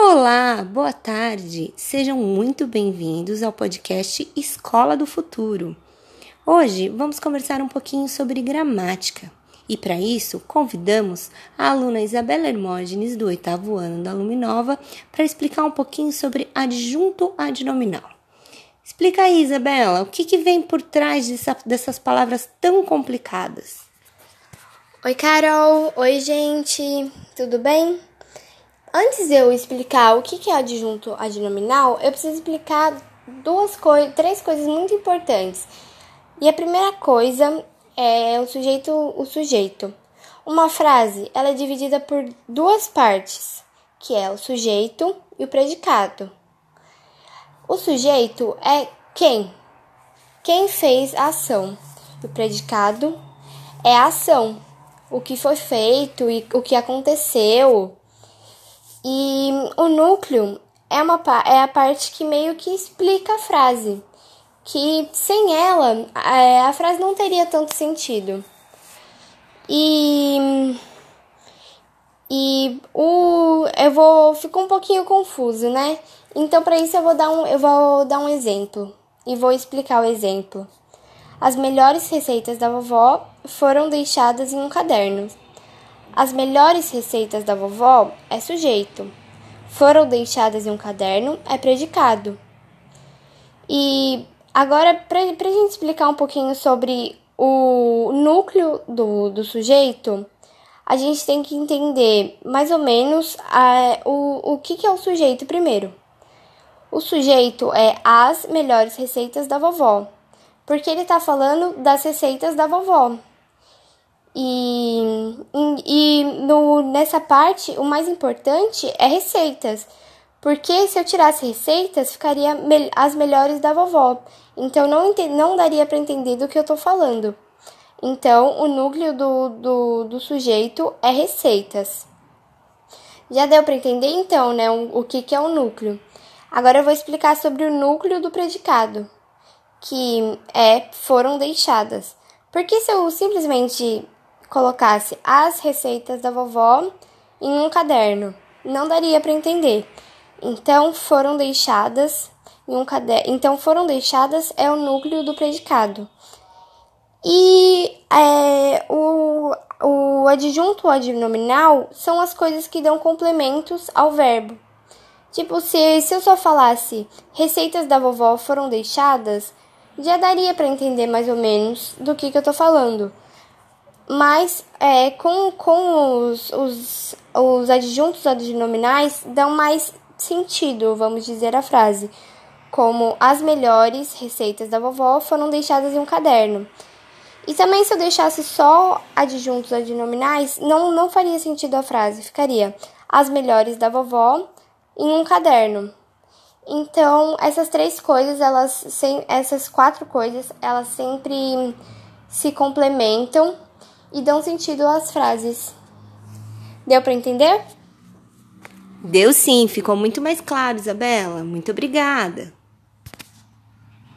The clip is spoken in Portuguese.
Olá, boa tarde. Sejam muito bem-vindos ao podcast Escola do Futuro. Hoje vamos conversar um pouquinho sobre gramática. E para isso, convidamos a aluna Isabela Hermógenes, do oitavo ano da Luminova, para explicar um pouquinho sobre adjunto adnominal. Explica aí, Isabela, o que, que vem por trás dessa, dessas palavras tão complicadas? Oi, Carol. Oi, gente. Tudo bem? Antes de eu explicar o que é adjunto adnominal, eu preciso explicar duas coisas, três coisas muito importantes. E a primeira coisa é o sujeito, o sujeito. Uma frase, ela é dividida por duas partes, que é o sujeito e o predicado. O sujeito é quem? Quem fez a ação. O predicado é a ação, o que foi feito e o que aconteceu. E o núcleo é, uma, é a parte que meio que explica a frase, que sem ela é, a frase não teria tanto sentido. E e o eu vou ficou um pouquinho confuso, né? Então para isso eu vou dar um eu vou dar um exemplo e vou explicar o exemplo. As melhores receitas da vovó foram deixadas em um caderno. As melhores receitas da vovó é sujeito. Foram deixadas em um caderno é predicado. E agora, para a gente explicar um pouquinho sobre o núcleo do, do sujeito, a gente tem que entender mais ou menos a, o, o que, que é o sujeito primeiro. O sujeito é as melhores receitas da vovó, porque ele está falando das receitas da vovó. E, e, e no, nessa parte, o mais importante é receitas, porque se eu tirasse receitas, ficaria me as melhores da vovó. Então não, não daria para entender do que eu estou falando. Então, o núcleo do, do, do sujeito é receitas. Já deu para entender então, né, o, que, que é o núcleo? Agora eu vou explicar sobre o núcleo do predicado, que é foram deixadas. Porque se eu simplesmente colocasse as receitas da vovó em um caderno, não daria para entender. Então foram deixadas em um caderno. Então foram deixadas é o núcleo do predicado. E é, o, o adjunto adnominal são as coisas que dão complementos ao verbo. Tipo, se, se eu só falasse receitas da vovó foram deixadas, já daria para entender mais ou menos do que, que eu tô falando. Mas é, com, com os, os, os adjuntos adnominais dão mais sentido, vamos dizer a frase. Como as melhores receitas da vovó foram deixadas em um caderno. E também se eu deixasse só adjuntos adnominais, não, não faria sentido a frase. Ficaria as melhores da vovó em um caderno. Então, essas três coisas, elas essas quatro coisas, elas sempre se complementam e dão sentido às frases. Deu para entender? Deu sim, ficou muito mais claro, Isabela. Muito obrigada.